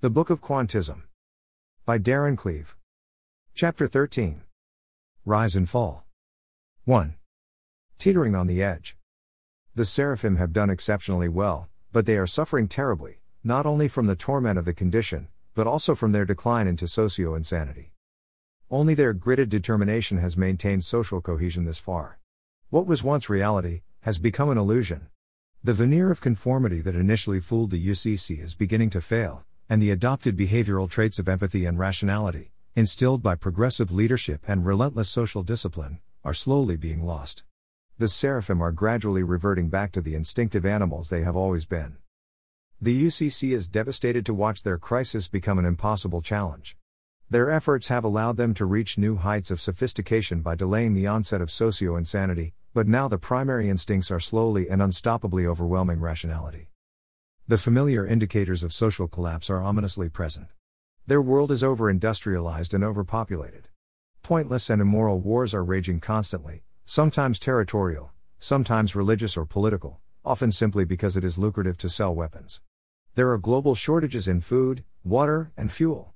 The Book of Quantism. By Darren Cleave. Chapter 13. Rise and Fall. 1. Teetering on the edge. The seraphim have done exceptionally well, but they are suffering terribly, not only from the torment of the condition, but also from their decline into socio insanity. Only their gritted determination has maintained social cohesion this far. What was once reality, has become an illusion. The veneer of conformity that initially fooled the UCC is beginning to fail, and the adopted behavioral traits of empathy and rationality, instilled by progressive leadership and relentless social discipline, are slowly being lost. The seraphim are gradually reverting back to the instinctive animals they have always been. The UCC is devastated to watch their crisis become an impossible challenge. Their efforts have allowed them to reach new heights of sophistication by delaying the onset of socio insanity, but now the primary instincts are slowly and unstoppably overwhelming rationality. The familiar indicators of social collapse are ominously present. Their world is over industrialized and overpopulated. Pointless and immoral wars are raging constantly, sometimes territorial, sometimes religious or political, often simply because it is lucrative to sell weapons. There are global shortages in food, water, and fuel.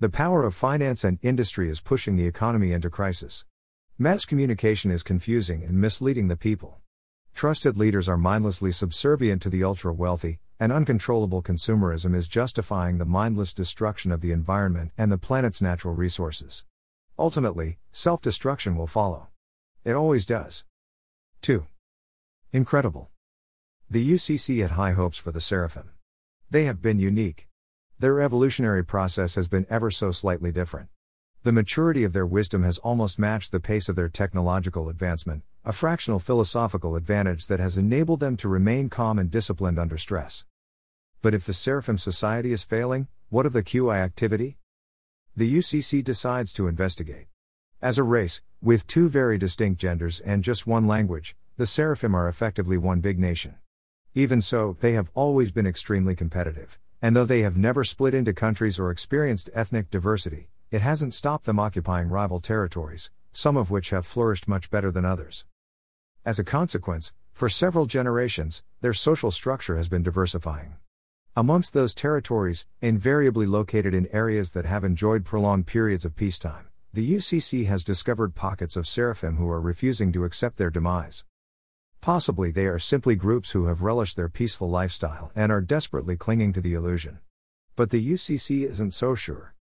The power of finance and industry is pushing the economy into crisis. Mass communication is confusing and misleading the people. Trusted leaders are mindlessly subservient to the ultra wealthy, and uncontrollable consumerism is justifying the mindless destruction of the environment and the planet's natural resources. Ultimately, self destruction will follow. It always does. 2. Incredible. The UCC had high hopes for the Seraphim. They have been unique. Their evolutionary process has been ever so slightly different. The maturity of their wisdom has almost matched the pace of their technological advancement, a fractional philosophical advantage that has enabled them to remain calm and disciplined under stress. But if the Seraphim Society is failing, what of the QI activity? The UCC decides to investigate. As a race, with two very distinct genders and just one language, the Seraphim are effectively one big nation. Even so, they have always been extremely competitive, and though they have never split into countries or experienced ethnic diversity, it hasn't stopped them occupying rival territories, some of which have flourished much better than others. As a consequence, for several generations, their social structure has been diversifying. Amongst those territories, invariably located in areas that have enjoyed prolonged periods of peacetime, the UCC has discovered pockets of seraphim who are refusing to accept their demise. Possibly they are simply groups who have relished their peaceful lifestyle and are desperately clinging to the illusion. But the UCC isn't so sure.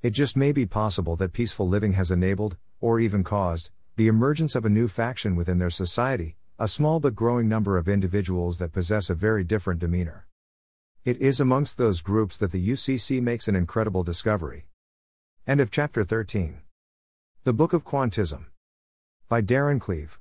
It just may be possible that peaceful living has enabled, or even caused, the emergence of a new faction within their society, a small but growing number of individuals that possess a very different demeanor. It is amongst those groups that the UCC makes an incredible discovery. End of chapter 13. The Book of Quantism. By Darren Cleave.